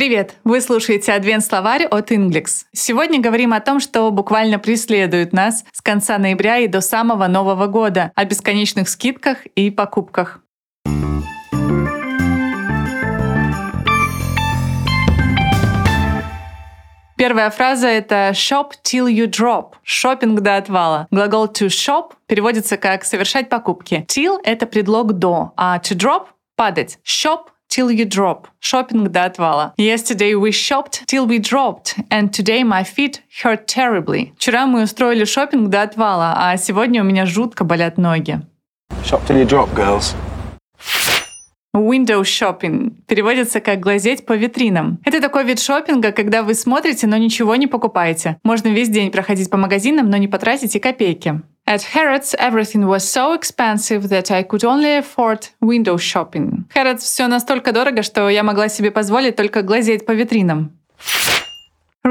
Привет! Вы слушаете Адвент-словарь от Inglix. Сегодня говорим о том, что буквально преследует нас с конца ноября и до самого Нового года, о бесконечных скидках и покупках. Первая фраза — это «shop till you drop» — шопинг до отвала. Глагол to shop переводится как «совершать покупки». Till — это предлог «до», а to drop — «падать». Shop till you drop. Шопинг до отвала. Yesterday we shopped till we dropped, and today my feet hurt terribly. Вчера мы устроили шопинг до отвала, а сегодня у меня жутко болят ноги. Shop till you drop, girls. Window shopping переводится как «глазеть по витринам». Это такой вид шопинга, когда вы смотрите, но ничего не покупаете. Можно весь день проходить по магазинам, но не потратить и копейки. At Harrods everything was so expensive that I could only afford window shopping. Harrods все настолько дорого, что я могла себе позволить только глазеть по витринам.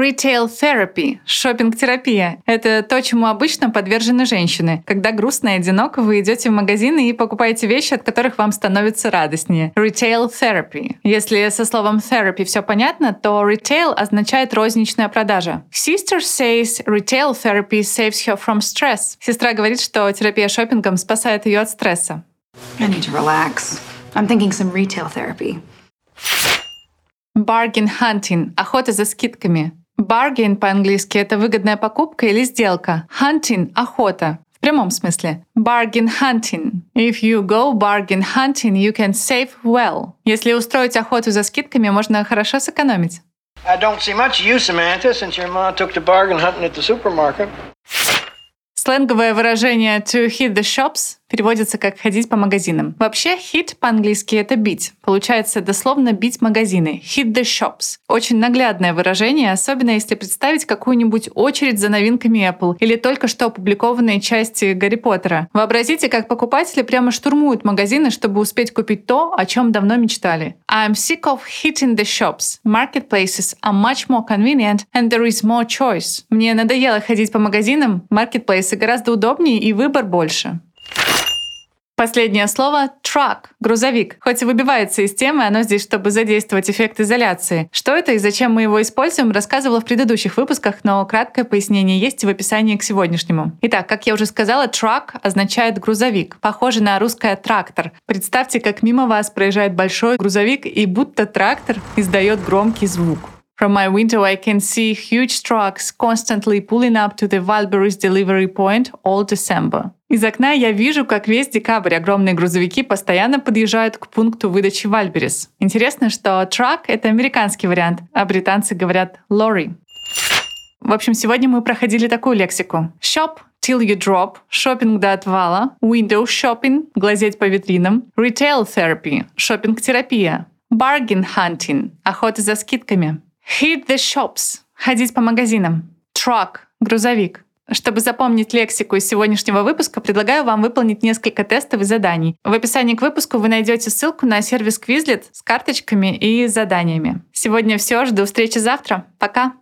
Retail therapy – шопинг-терапия. Это то, чему обычно подвержены женщины. Когда грустно и одиноко, вы идете в магазины и покупаете вещи, от которых вам становится радостнее. Retail therapy. Если со словом therapy все понятно, то retail означает розничная продажа. Sister says retail therapy saves her from stress. Сестра говорит, что терапия шопингом спасает ее от стресса. I need to relax. I'm thinking some retail therapy. Bargain hunting – охота за скидками. Bargain по-английски — это выгодная покупка или сделка. Hunting — охота. В прямом смысле. Bargain hunting. If you go bargain hunting, you can save well. Если устроить охоту за скидками, можно хорошо сэкономить. I don't see much use, Samantha, since your ma took to bargain hunting at the supermarket. Сленговое выражение to hit the shops переводится как ходить по магазинам. Вообще, hit по-английски это бить. Получается дословно бить магазины. Hit the shops. Очень наглядное выражение, особенно если представить какую-нибудь очередь за новинками Apple или только что опубликованные части Гарри Поттера. Вообразите, как покупатели прямо штурмуют магазины, чтобы успеть купить то, о чем давно мечтали. I'm sick of hitting the shops. Marketplaces are much more convenient and there is more choice. Мне надоело ходить по магазинам, маркетплейсы гораздо удобнее и выбор больше. Последнее слово — truck — грузовик. Хоть и выбивается из темы, оно здесь, чтобы задействовать эффект изоляции. Что это и зачем мы его используем, рассказывала в предыдущих выпусках, но краткое пояснение есть в описании к сегодняшнему. Итак, как я уже сказала, truck означает грузовик. Похоже на русское трактор. Представьте, как мимо вас проезжает большой грузовик, и будто трактор издает громкий звук. From my window, I can see huge trucks constantly pulling up to the Valberry's delivery point all December. Из окна я вижу, как весь декабрь огромные грузовики постоянно подъезжают к пункту выдачи Вальберис. Интересно, что truck — это американский вариант, а британцы говорят lorry. В общем, сегодня мы проходили такую лексику. Shop till you drop, шопинг до отвала, window shopping, глазеть по витринам, retail therapy, шопинг-терапия, bargain hunting, охота за скидками, Hit the shops — ходить по магазинам. Truck — грузовик. Чтобы запомнить лексику из сегодняшнего выпуска, предлагаю вам выполнить несколько тестов и заданий. В описании к выпуску вы найдете ссылку на сервис Quizlet с карточками и заданиями. Сегодня все. Жду встречи завтра. Пока!